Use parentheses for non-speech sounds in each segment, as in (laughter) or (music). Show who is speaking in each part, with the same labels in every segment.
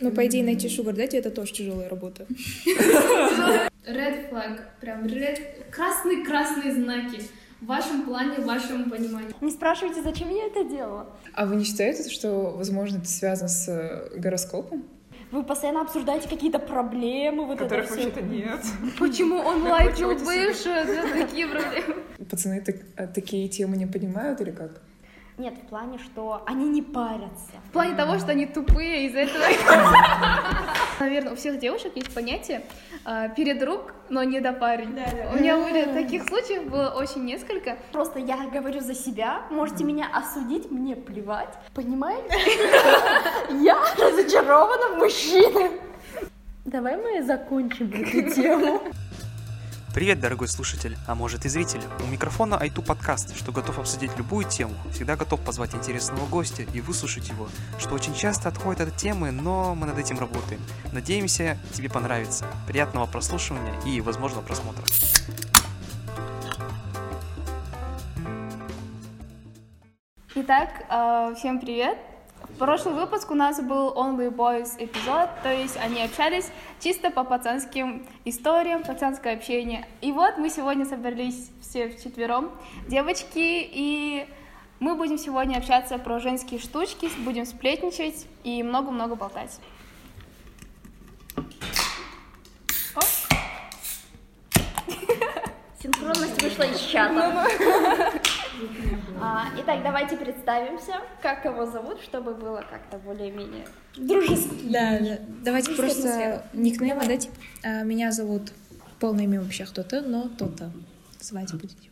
Speaker 1: Ну, по идее, найти шугар дайте это тоже тяжелая работа.
Speaker 2: Red flag, прям red, красные-красные знаки в вашем плане, в вашем понимании.
Speaker 3: Не спрашивайте, зачем я это делала.
Speaker 4: А вы не считаете, что, возможно, это связано с э, гороскопом?
Speaker 3: Вы постоянно обсуждаете какие-то проблемы, вот
Speaker 5: Которых вообще-то нет.
Speaker 2: Почему он лайкнул? Да, такие проблемы.
Speaker 4: Пацаны так- а, такие темы не понимают или как?
Speaker 3: Нет, в плане, что они не парятся.
Speaker 2: В плане того, что они тупые, из-за этого... (laughs) Наверное, у всех девушек есть понятие а, передруг, но не до парень. У меня были (laughs) таких случаев было очень несколько.
Speaker 3: Просто я говорю за себя, можете меня осудить, мне плевать, понимаете? (laughs) Я разочарована в мужчинах. Давай мы закончим эту тему.
Speaker 6: Привет, дорогой слушатель, а может и зритель. У микрофона Айту подкаст, что готов обсудить любую тему, всегда готов позвать интересного гостя и выслушать его, что очень часто отходит от темы, но мы над этим работаем. Надеемся, тебе понравится. Приятного прослушивания и, возможно, просмотра.
Speaker 2: Итак, э, всем привет. В прошлый выпуск у нас был Only Boys эпизод, то есть они общались чисто по пацанским историям, пацанское общение. И вот мы сегодня собрались все вчетвером, девочки, и мы будем сегодня общаться про женские штучки, будем сплетничать и много-много болтать. О,
Speaker 3: Синхронность вышла из чата. (laughs) А, Итак, давайте представимся, как кого зовут, чтобы было как-то более-менее дружески.
Speaker 1: Да, да. Давайте просто
Speaker 3: атмосфера.
Speaker 1: никнеймы дать. А, Меня зовут полное имя вообще кто-то, но то-то. Звать будете.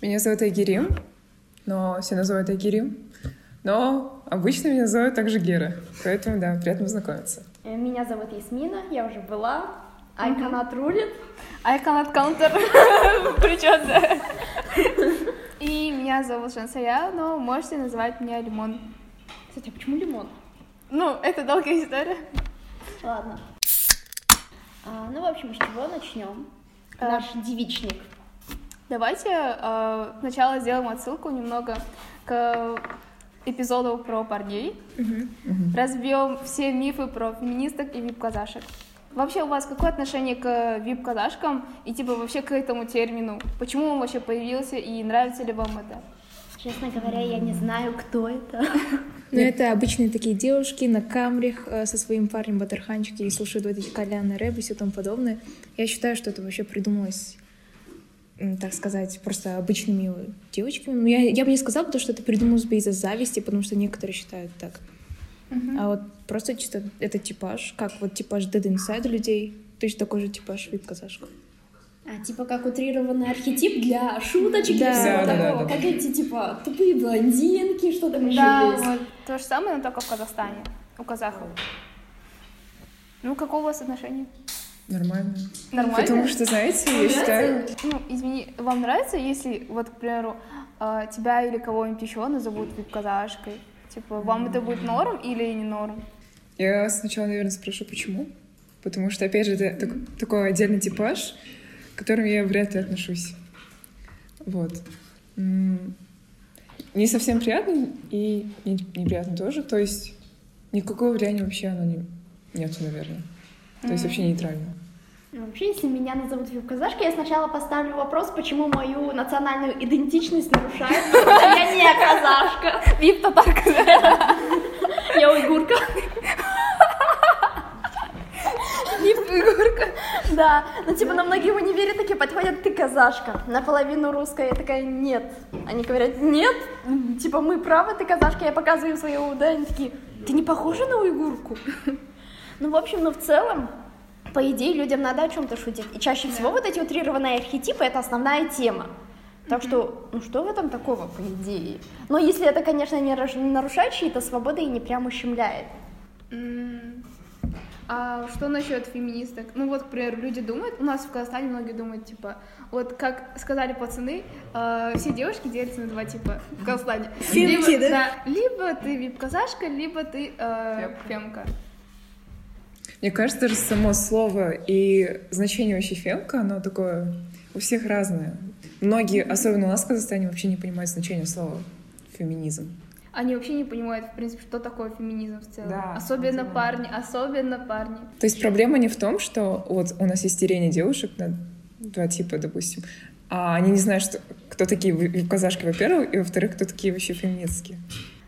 Speaker 4: Меня зовут Айгерим, но все называют Айгерим. Но обычно меня зовут также Гера. Поэтому, да, приятно познакомиться.
Speaker 3: Э, Меня зовут Ясмина, я уже была. Айконат рулит.
Speaker 2: Cannot counter. (laughs) Причем, да. (laughs) И меня зовут Шансая, но можете называть меня Лимон.
Speaker 3: Кстати, а почему лимон?
Speaker 2: Ну, это долгая история.
Speaker 3: Ладно. А, ну, в общем, с чего начнем?
Speaker 2: А.
Speaker 3: Наш девичник.
Speaker 2: Давайте э, сначала сделаем отсылку немного к эпизоду про парней. Разбьем все мифы про феминисток и вип-казашек. Вообще у вас какое отношение к вип-казашкам и типа вообще к этому термину? Почему он вообще появился и нравится ли вам это?
Speaker 3: Честно говоря, я не знаю, кто это. (laughs)
Speaker 1: Ну, это обычные такие девушки на камрях э, со своим парнем Батарханчики и слушают вот эти кальянные рэпы и все тому подобное. Я считаю, что это вообще придумалось, так сказать, просто обычными девочками. Ну, я, я бы не сказала, потому что это придумалось бы из-за зависти, потому что некоторые считают так. А вот просто чисто это типаж, как вот типаж Dead Inside людей, точно такой же типаж вип-казашков.
Speaker 3: А, типа как утрированный архетип для шуточек
Speaker 1: Да.
Speaker 3: и всего
Speaker 4: Да, да,
Speaker 3: такого.
Speaker 4: да, да.
Speaker 3: Как эти, типа, тупые блондинки, что там еще
Speaker 2: Да,
Speaker 3: есть.
Speaker 2: вот то же самое, но только в Казахстане, у казахов. Ну, какого у вас отношения?
Speaker 4: Нормально.
Speaker 2: Нормально?
Speaker 4: Потому что, знаете, я считаю...
Speaker 2: Ну, извини, вам нравится, если, вот, к примеру, э, тебя или кого-нибудь еще назовут вип-казашкой? Типа, вам это будет норм или не норм?
Speaker 4: Я сначала, наверное, спрошу, почему. Потому что, опять же, это так- такой отдельный типаж, к которому я вряд ли отношусь. Вот. Не совсем приятно и не- неприятно тоже. То есть никакого влияния вообще оно не, нету, наверное. То есть вообще нейтрально.
Speaker 3: Вообще, если меня назовут вип-казашкой, я сначала поставлю вопрос, почему мою национальную идентичность потому что я не казашка.
Speaker 2: Вип-татарка,
Speaker 3: Я уйгурка.
Speaker 2: Вип-фигурка.
Speaker 3: Да, ну типа на многие в универе такие подходят, ты казашка, наполовину русская, я такая, нет. Они говорят, нет, типа мы правы, ты казашка, я показываю свою, да, они такие, ты не похожа на уйгурку? Ну, в общем, ну в целом, по идее, людям надо о чем-то шутить. И чаще всего вот эти утрированные архетипы это основная тема. Так что, ну что в этом такого, по идее? Но если это, конечно, не нарушает чьи-то свободы и не прям ущемляет.
Speaker 2: А что насчет феминисток? Ну вот, к примеру, люди думают, у нас в Казахстане многие думают, типа, вот как сказали пацаны, э, все девушки делятся на два типа в Казахстане.
Speaker 1: Фемки,
Speaker 2: либо,
Speaker 1: да?
Speaker 2: Либо ты вип-казашка, либо ты э, фемка.
Speaker 4: Мне кажется, даже само слово и значение вообще фемка, оно такое у всех разное. Многие, особенно у нас в Казахстане, вообще не понимают значение слова феминизм.
Speaker 2: они вообще не понимают, в принципе, что такое феминизм в целом.
Speaker 4: Да,
Speaker 2: особенно
Speaker 4: именно.
Speaker 2: парни, особенно парни.
Speaker 4: То есть проблема не в том, что вот у нас есть деление девушек на два типа, допустим, а они не знают, что, кто такие казашки, во-первых, и во-вторых, кто такие вообще феминистки.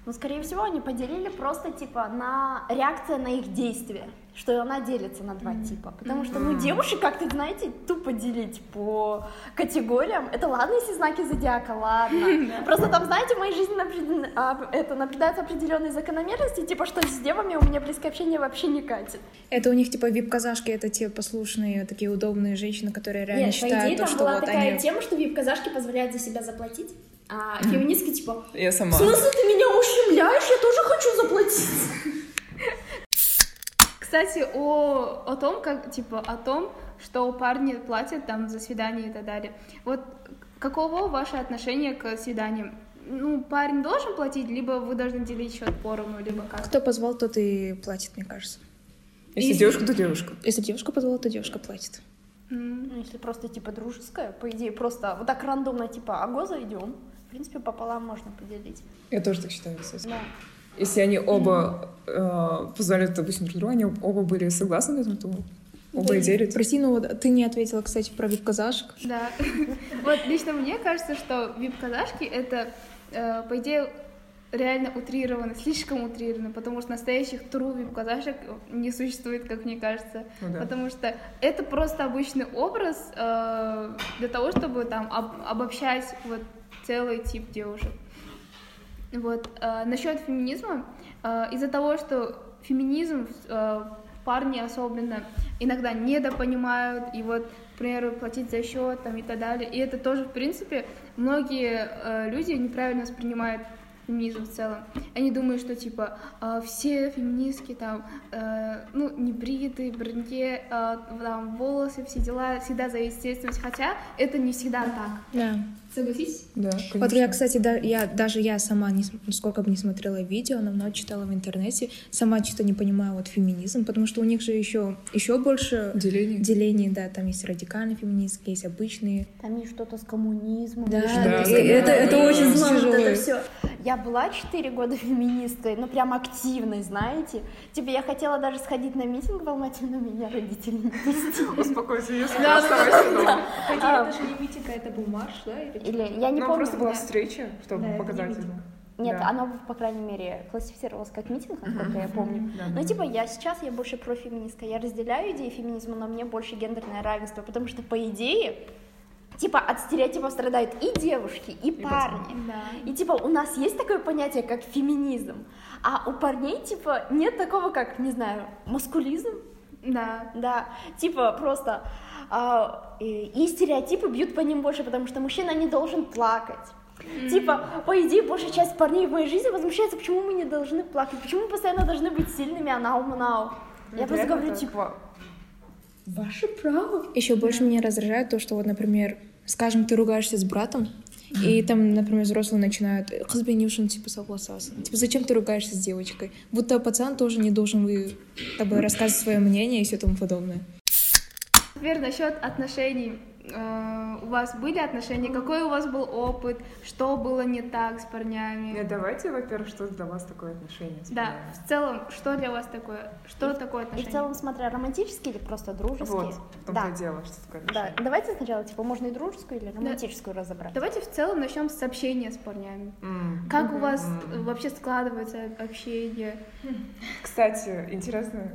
Speaker 3: Ну, скорее всего, они поделили просто, типа, на реакция на их действия, что она делится на два типа. Потому что, ну, девушек, как-то, знаете, тупо делить по категориям. Это ладно, если знаки зодиака, ладно. (laughs) Просто там, знаете, в моей жизни напред- это, наблюдаются определенные закономерности, типа, что с девами у меня близкое общение вообще не катит.
Speaker 1: Это у них типа вип-казашки, это те послушные, такие удобные женщины, которые реально
Speaker 5: Нет, по
Speaker 1: считают,
Speaker 5: идее,
Speaker 1: то,
Speaker 5: там
Speaker 1: что
Speaker 5: была
Speaker 1: вот
Speaker 5: такая
Speaker 1: они...
Speaker 5: тема, что вип-казашки позволяют за себя заплатить, а феминистки типа,
Speaker 4: Я
Speaker 5: в
Speaker 4: сама.
Speaker 5: смысле ты меня ущемляешь, я тоже хочу заплатить.
Speaker 2: Кстати, о, о том, как, типа, о том, что парни платят там за свидание и так далее. Вот каково ваше отношение к свиданиям? Ну, парень должен платить, либо вы должны делить счет поровну, либо как?
Speaker 1: Кто позвал, тот и платит, мне кажется.
Speaker 4: Если девушка, то девушка.
Speaker 1: Если девушка позвала, то девушка платит.
Speaker 3: Ну, если просто, типа, дружеское, по идее, просто вот так рандомно, типа, ого, зайдем. В принципе, пополам можно поделить.
Speaker 4: Я тоже так считаю, кстати.
Speaker 3: Да.
Speaker 4: Если они оба э, позвали, допустим, друг друга, они оба были согласны к этому, то оба и делят.
Speaker 1: Прости, но вот ты не ответила, кстати, про вип-казашек.
Speaker 2: Да. (laughs) Вот лично мне кажется, что вип-казашки это, э, по идее, реально утрировано, слишком утрировано, потому что настоящих true вип-казашек не существует, как мне кажется.
Speaker 4: Ну да.
Speaker 2: Потому что это просто обычный образ э, для того, чтобы там об- обобщать вот целый тип девушек. Вот. Э, насчет феминизма, э, из-за того, что феминизм э, парни особенно иногда недопонимают, и вот, к примеру, платить за счет там, и так далее. И это тоже, в принципе, многие э, люди неправильно воспринимают феминизм в целом. Они думают, что типа э, все феминистки там, э, ну, не бритые, бронье, э, там, волосы, все дела, всегда за естественность. Хотя это не всегда так.
Speaker 1: Да.
Speaker 5: Согласись?
Speaker 4: Да,
Speaker 1: Вот
Speaker 4: конечно.
Speaker 1: я, кстати, да, я, даже я сама, не, сколько бы не смотрела видео, но много читала в интернете, сама что-то не понимаю вот феминизм, потому что у них же еще, еще больше
Speaker 4: Деление.
Speaker 1: делений, да, там есть радикальные феминистки, есть обычные.
Speaker 3: Там есть что-то с коммунизмом.
Speaker 1: Да,
Speaker 4: Да, с-
Speaker 1: это, это очень
Speaker 3: Вот
Speaker 1: тяжело.
Speaker 3: это все. Я была 4 года феминисткой, ну прям активной, знаете. Типа я хотела даже сходить на митинг в Алмате, но меня родители не пустили.
Speaker 4: Успокойся, я
Speaker 3: Да, да, да.
Speaker 5: Хотя
Speaker 3: А.
Speaker 5: это же не митинг, а это был марш, да? Или
Speaker 3: я не
Speaker 4: Ну,
Speaker 3: помню.
Speaker 4: просто была встреча, чтобы
Speaker 5: Да,
Speaker 4: показать это.
Speaker 3: Нет,
Speaker 4: Да.
Speaker 3: оно, по крайней мере, классифицировалось как митинг, насколько я помню.
Speaker 4: Да,
Speaker 3: Но
Speaker 4: да.
Speaker 3: типа я сейчас, я больше профеминистка. Я разделяю идеи феминизма, но мне больше гендерное равенство, потому что, по идее, типа от стереотипов страдают и девушки, и, парни.
Speaker 2: Да.
Speaker 3: И типа у нас есть такое понятие, как феминизм, а у парней типа нет такого, как, не знаю, маскулизм.
Speaker 2: Да.
Speaker 3: Да, типа просто и, и стереотипы бьют по ним больше, потому что мужчина не должен плакать. Типа, по идее, большая часть парней в моей жизни возмущается, почему мы не должны плакать, почему мы постоянно должны быть сильными, а нау нау. Я
Speaker 4: Это
Speaker 3: просто говорю,
Speaker 4: так.
Speaker 3: типа,
Speaker 5: Ваше право.
Speaker 1: Еще больше меня раздражает то, что вот, например, скажем, ты ругаешься с братом, и там, например, взрослые начинают «Қызбен не үшін, типа согласался. Типа, зачем ты ругаешься с девочкой? Будто пацан тоже не должен вы, как бы, рассказывать свое мнение и все тому подобное.
Speaker 2: Теперь насчет отношений. Э, У вас были отношения? Какой у вас был опыт? Что было не так с парнями?
Speaker 4: Нет, давайте, во-первых, что для вас такое отношение? с
Speaker 2: Да,
Speaker 4: парнями?
Speaker 2: в целом, что для вас такое? Что такое
Speaker 3: и в целом, смотря романтические или просто дружеские.
Speaker 4: Вот, в том-то
Speaker 3: да.
Speaker 4: и дело, что такое
Speaker 3: Да,
Speaker 4: отношение.
Speaker 3: давайте сначала, типа, можно и дружескую или романтическую разобрать.
Speaker 2: Давайте в целом начнем с общения с парнями.
Speaker 4: М.
Speaker 2: Как у вас
Speaker 4: М.
Speaker 2: вообще складывается общение?
Speaker 4: Кстати, интересно.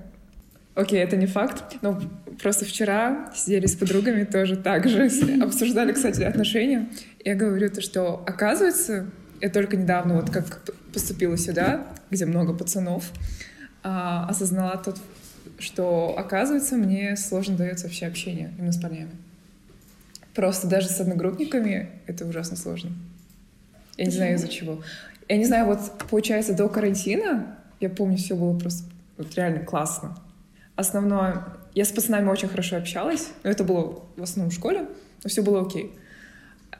Speaker 4: Окей, это не факт, но просто вчера сидели с подругами тоже так же, обсуждали, кстати, отношения. Я говорю то, что оказывается, я только недавно, вот как поступила сюда, где много пацанов, а, осознала тот, что, оказывается, мне сложно дается вообще общение именно с парнями. Просто даже с одногруппниками это ужасно сложно. Я не знаю из-за чего. Я не знаю, вот получается до карантина, я помню, все было просто вот реально классно. Основное, я с пацанами очень хорошо общалась, но это было в основном в школе, но все было окей.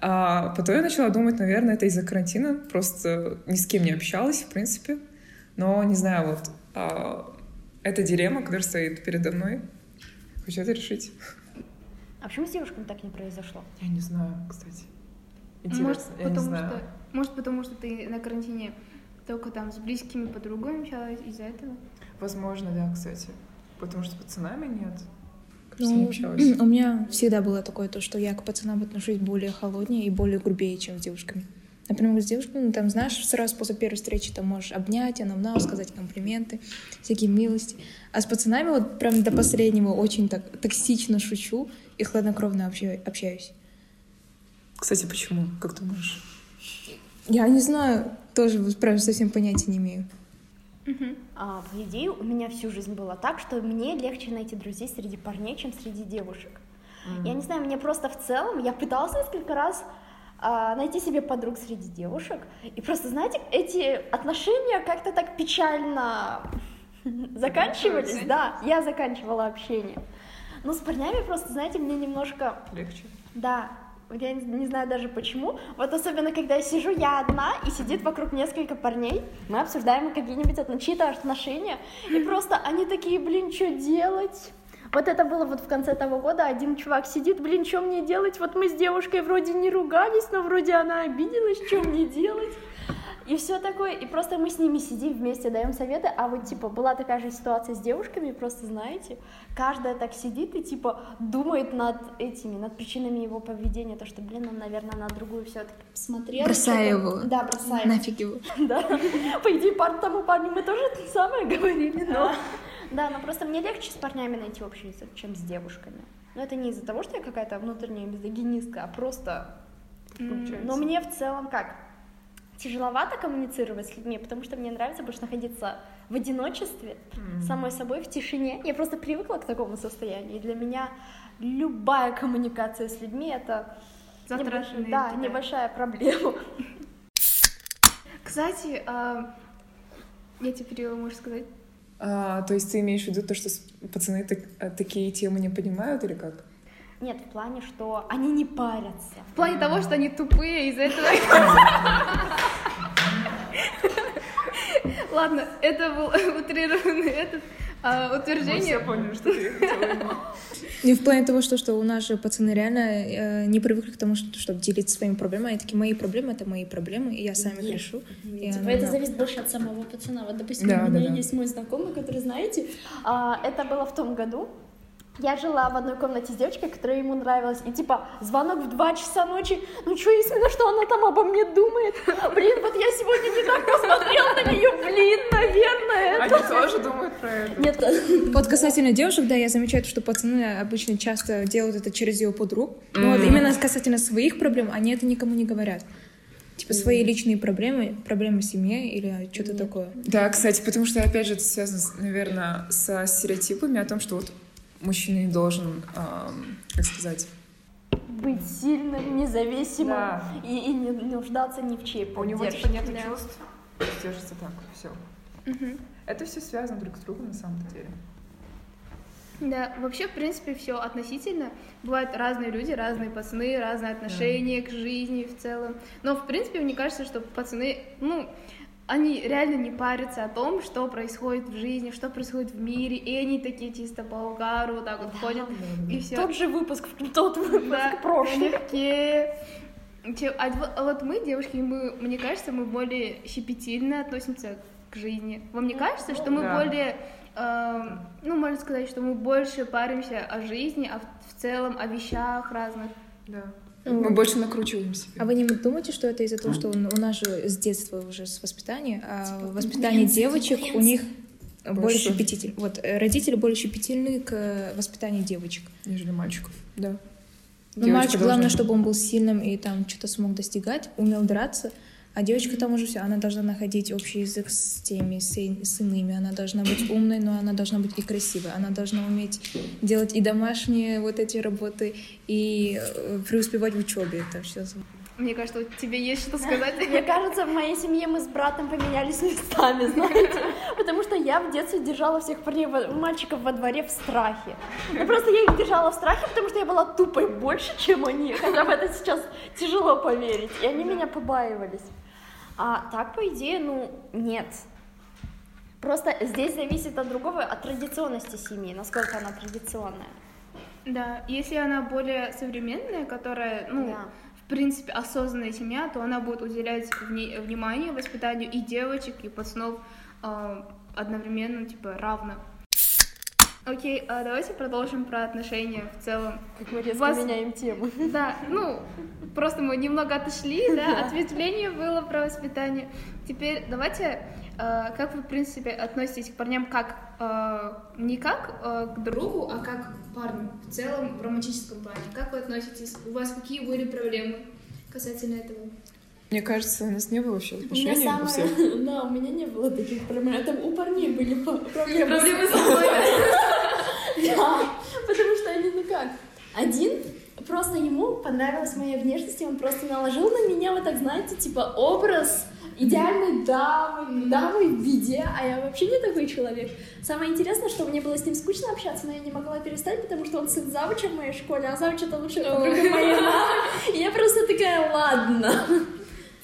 Speaker 4: А потом я начала думать, наверное, это из-за карантина, просто ни с кем не общалась, в принципе. Но, не знаю, вот а, эта дилемма, которая стоит передо мной, хочу это решить.
Speaker 3: А почему с девушками так не произошло?
Speaker 4: Я не знаю, кстати.
Speaker 2: Может,
Speaker 4: Интересно, я не
Speaker 2: потому
Speaker 4: знаю.
Speaker 2: что, может, потому что ты на карантине только там с близкими подругами общалась из-за этого.
Speaker 4: Возможно, да, кстати. Потому что с пацанами нет. Кажется,
Speaker 1: Ну,
Speaker 4: не (clears throat)
Speaker 1: у меня всегда было такое, то, что я к пацанам отношусь более холоднее и более грубее, чем с девушками. Например, с девушками, там, знаешь, сразу после первой встречи там можешь обнять, анамнау, сказать комплименты, всякие милости. А с пацанами вот прям до последнего очень так токсично шучу и хладнокровно обща- общаюсь.
Speaker 4: Кстати, почему? Как ты думаешь?
Speaker 1: Я не знаю, тоже прям совсем понятия не имею.
Speaker 3: А, по идее, у меня всю жизнь было так, что мне легче найти друзей среди парней, чем среди девушек. Я не знаю, мне просто в целом, я пыталась несколько раз а, найти себе подруг среди девушек, и просто, знаете, эти отношения как-то так печально (laughs) заканчивались, да, я заканчивала общение. Но с парнями просто, знаете, мне немножко
Speaker 4: Легче.
Speaker 3: да, я не, знаю даже почему. Вот особенно, когда я сижу я одна, и сидит вокруг несколько парней, мы обсуждаем какие-нибудь чьи-то отношения, и просто они такие, блин, что делать? Вот это было вот в конце того года, один чувак сидит, блин, что мне делать? Вот мы с девушкой вроде не ругались, но вроде она обиделась, что мне делать? И все такое, и просто мы с ними сидим вместе, даем советы, а вот, типа, была такая же ситуация с девушками, просто, знаете, каждая так сидит и, типа, думает над этими, над причинами его поведения, то, что, блин, он, наверное, на другую все-таки смотрел.
Speaker 1: Бросай
Speaker 3: что-то-
Speaker 1: его.
Speaker 3: Да, бросай.
Speaker 1: Нафиг его. (laughs)
Speaker 3: Да, по идее, пар тому парню мы тоже то самое говорили, но... Да, но просто мне легче с парнями найти общий язык, чем с девушками. Но это не из-за того, что я какая-то внутренняя мизогинистка, а просто... Но мне в целом как? Тяжеловато коммуницировать с людьми, потому что мне нравится больше находиться в одиночестве, самой собой, в тишине. Я просто привыкла к такому состоянию. И для меня любая коммуникация с людьми это небольш- да, небольшая проблема.
Speaker 2: Кстати, а, я тебе перевела, можешь сказать?
Speaker 4: А, то есть ты имеешь в виду то, что пацаны так- а, такие темы не понимают или как?
Speaker 3: Нет, в плане, что они не парятся.
Speaker 2: В плане того, что они тупые, из-за этого... (laughs) Ладно, это был (laughs) утрированный этот а, утверждение.
Speaker 4: поняли, что ты хотела
Speaker 1: И в плане того, что, что у нас же пацаны реально э, не привыкли к тому, что, чтобы делиться своими проблемами. Они такие, мои проблемы — это мои проблемы, и я сами их решу. И
Speaker 5: Типа,
Speaker 1: оно-
Speaker 5: это зависит больше от самого пацана. Вот, допустим,
Speaker 4: Да,
Speaker 5: у меня
Speaker 4: да, да.
Speaker 5: есть мой знакомый, который, знаете,
Speaker 3: А, это было в том году. Я жила в одной комнате с девочкой, которая ему нравилась. И типа звонок в 2 часа ночи. Ну что, если что она там обо мне думает? Блин, вот я сегодня не так посмотрела на нее. Блин, наверное, это...
Speaker 4: Они тоже думают про это.
Speaker 5: нет,
Speaker 1: Вот касательно девушек, да, я замечаю, что пацаны обычно часто делают это через его подруг. Но вот именно касательно своих проблем, они это никому не говорят. Типа свои личные проблемы, проблемы в семье или что-то такое.
Speaker 4: Да, кстати, потому что, опять же, это связано, наверное, со стереотипами о том, что вот мужчина не должен, ам, как сказать,
Speaker 3: Быть сильным, независимым
Speaker 4: Да.
Speaker 3: и, и не нуждаться ни в чьей
Speaker 4: у него
Speaker 3: поддержке.
Speaker 4: типа нет чувств, держится так, все. Это все связано друг с другом на самом деле.
Speaker 2: Да, вообще, в принципе, все относительно. Бывают разные люди, разные пацаны, разные отношения к жизни в целом. Но, в принципе, мне кажется, что пацаны, ну, они реально не парятся о том, что происходит в жизни, что происходит в мире, и они такие чисто по угару вот так вот ходят, и все.
Speaker 3: Тот же выпуск, (laughs) тот выпуск
Speaker 2: Да,
Speaker 3: прошлый.
Speaker 2: Че- А вот, а вот мы, девушки, мы, мне кажется, мы более щепетильно относимся к жизни. Вам не кажется, что мы
Speaker 4: Да.
Speaker 2: более, эм, ну, можно сказать, что мы больше паримся о жизни, а в, в целом о вещах разных?
Speaker 4: Да. Мы больше накручиваем себя.
Speaker 1: А вы не думаете, что это из-за того, что у нас же с детства уже с воспитания, а воспитание девочек у них более
Speaker 4: Больше.
Speaker 1: щепетитель. Вот э, родители более щепетильны к воспитанию девочек.
Speaker 4: Нежели мальчиков. Да.
Speaker 1: Ну, мальчик, главное, чтобы он был сильным и там что-то смог достигать, умел драться. А девочка там уже все, она должна находить общий язык с теми, с, с иными. Она должна быть умной, но она должна быть и красивой. Она должна уметь делать и домашние вот эти работы, и э, преуспевать в учебе. Это все.
Speaker 2: Мне кажется, вот тебе есть что сказать.
Speaker 3: Мне кажется, в моей семье мы с братом поменялись местами, (laughs) знаете. Потому что я в детстве держала всех парней, мальчиков во дворе в страхе. Ну просто я их держала в страхе, потому что я была тупой больше, чем они. Хотя в это сейчас тяжело поверить. И они меня побаивались. А так, по идее, ну, нет. Просто здесь зависит от другого, от традиционности семьи, насколько она традиционная.
Speaker 2: Да, если она более современная, которая, ну,
Speaker 3: Да.
Speaker 2: в принципе, осознанная семья, то она будет уделять вне- внимание воспитанию и девочек, и пацанов э, одновременно, типа, равно. Окей, а давайте продолжим про отношения в целом.
Speaker 3: Как мы резко
Speaker 2: Вас-
Speaker 3: меняем тему.
Speaker 2: Да, ну, просто мы немного отошли, да, ответвление было про воспитание. Теперь давайте, э, как вы, в принципе, относитесь к парням как, э, не как э, к другу, а как к парню, в целом в романтическом плане? Как вы относитесь? У вас какие были проблемы касательно этого?
Speaker 4: Мне кажется, у нас не было вообще отношений у всех.
Speaker 3: самое... (laughs) Да, у меня не было таких проблем. Это у парней были (laughs) проблемы.
Speaker 2: Проблемы со мной.
Speaker 3: Да, потому что они, ну как, один просто ему понравилась моя внешность, и он просто наложил на меня вот так, знаете, типа образ идеальной дамы, дамы в беде, а я вообще не такой человек. Самое интересное, что мне было с ним скучно общаться, но я не могла перестать, потому что он сын завуча в моей школе, а завуч это лучшая подруга моей мамы. И я просто такая, ладно.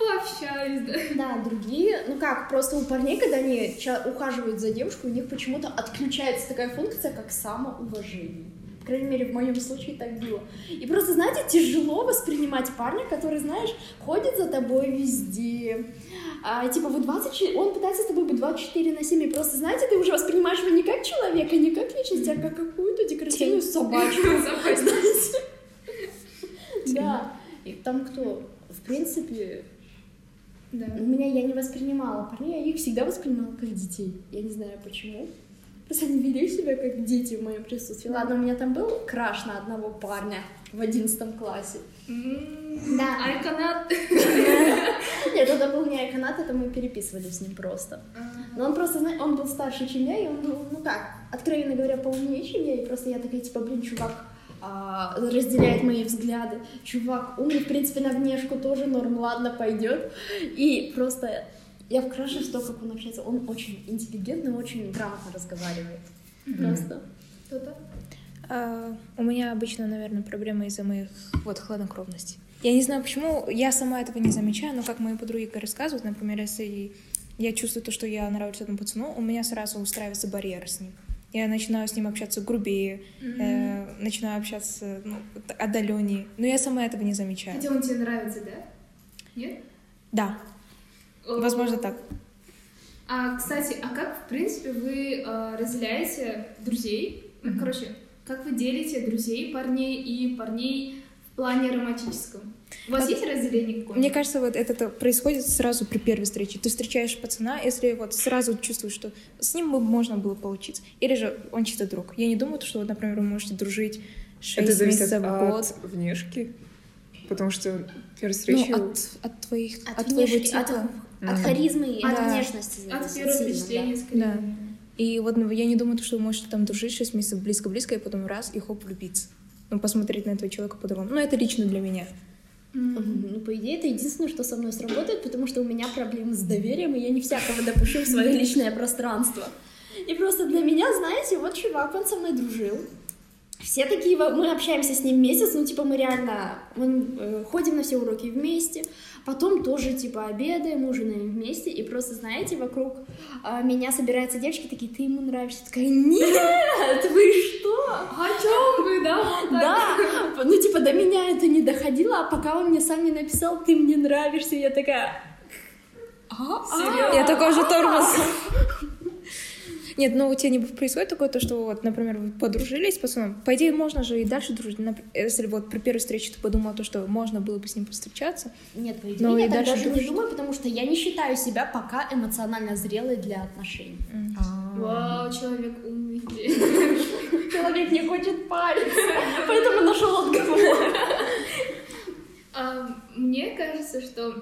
Speaker 2: Пообщались, да.
Speaker 3: Да, другие, ну как, просто у парней, когда они ухаживают за девушкой, у них почему-то отключается такая функция, как самоуважение. По крайней мере, в моем случае так было. И просто, знаете, тяжело воспринимать парня, который, знаешь, ходит за тобой везде. А, типа, вы 24, он пытается с тобой быть 24 на 7, и просто, знаете, ты уже воспринимаешь его не как человека, не как личность, а как какую-то декоративную собачку. (laughs) (laughs) Да. И там кто? В принципе,
Speaker 2: Да.
Speaker 3: у меня я не воспринимала парней, я их всегда воспринимала как детей. Я не знаю почему. Просто они вели себя как дети в моем присутствии. Ладно, у меня там был краш на одного парня в одиннадцатом классе. Да.
Speaker 2: Айконат. (laughs)
Speaker 3: Нет, это был не айконат, это мы переписывались с ним просто. Но он просто, знаешь, он был старше, чем я, и он был, ну как, откровенно говоря, поумнее, чем я, и просто я такая, типа, блин, чувак а, разделяет мои взгляды. Чувак умный, в принципе, на внешку тоже норм, ладно, пойдет. И просто я в краше в то, как он общается. Он очень интеллигентный, очень грамотно разговаривает. Просто.
Speaker 2: Кто-то?
Speaker 1: А, у меня обычно, наверное, проблема из-за моих вот хладнокровности. Я не знаю, почему я сама этого не замечаю, но как мои подруги рассказывают, например, если я чувствую то, что я нравлюсь этому пацану, у меня сразу устраивается барьер с ним. Я начинаю с ним общаться грубее, э, начинаю общаться ну, отдаленнее. Но я сама этого не замечаю.
Speaker 2: Хотя он тебе нравится, да? Нет?
Speaker 1: Да, возможно так.
Speaker 2: А, кстати, а как, в принципе, вы э, разделяете друзей? Ну, Короче, как вы делите друзей парней и парней в плане романтическом? У вас
Speaker 1: Вот
Speaker 2: есть разделение какое-то?
Speaker 1: Мне кажется, вот это то происходит сразу при первой встрече. Ты встречаешь пацана, если вот сразу чувствуешь, что с ним бы можно было получиться. Или же он чисто друг. Я не думаю, что, вот, например, вы можете дружить 6
Speaker 4: Это
Speaker 1: месяцев в год.
Speaker 4: от внешки. Потому что первая встреча...
Speaker 1: Ну, от, от твоих, от,
Speaker 3: От,
Speaker 1: твоего
Speaker 3: внешки, от,
Speaker 1: типа.
Speaker 3: от харизмы и от
Speaker 1: Да.
Speaker 3: внешности.
Speaker 2: От первого впечатления,
Speaker 3: да.
Speaker 2: скорее.
Speaker 1: Да. И вот ну, я не думаю, что вы можете там дружить 6 месяцев близко-близко, и потом раз, и хоп, влюбиться. Ну, посмотреть на этого человека по-другому. Ну, это лично для меня.
Speaker 3: Мгм. Ну, по идее, это единственное, что со мной сработает, потому что у меня проблемы с доверием, и я не всякого допущу в свое личное пространство. И просто для меня, знаете, вот чувак, он со мной дружил. Все такие, мы общаемся с ним месяц, ну, типа, мы реально мы, э, ходим на все уроки вместе, потом тоже, типа, обедаем, ужинаем вместе, и просто, знаете, вокруг а, меня собираются девочки такие, ты ему нравишься, такая, нет, вы что?
Speaker 2: О чем вы, да? Вот.
Speaker 3: Да, ну типа до меня это не доходило, а пока он мне сам не написал, ты мне нравишься, я такая...
Speaker 2: Серьезно?
Speaker 1: Я такой же тормоз. (laughs) Нет, ну у тебя не происходит такое, то, что вот, например, вы подружились с пацаном. По идее, можно же и дальше дружить. Если вот при первой встрече ты подумала, то, что можно было бы с ним повстречаться.
Speaker 3: Нет, по идее,
Speaker 1: Ну,
Speaker 3: я
Speaker 1: и
Speaker 3: так
Speaker 1: дальше
Speaker 3: даже не
Speaker 1: дружить.
Speaker 3: думаю, потому что я не считаю себя пока эмоционально зрелой для отношений.
Speaker 2: Вау, человек умный. (laughs)
Speaker 3: Человек не хочет париться, (laughs) поэтому нашел отговор.
Speaker 2: А, Мне кажется, что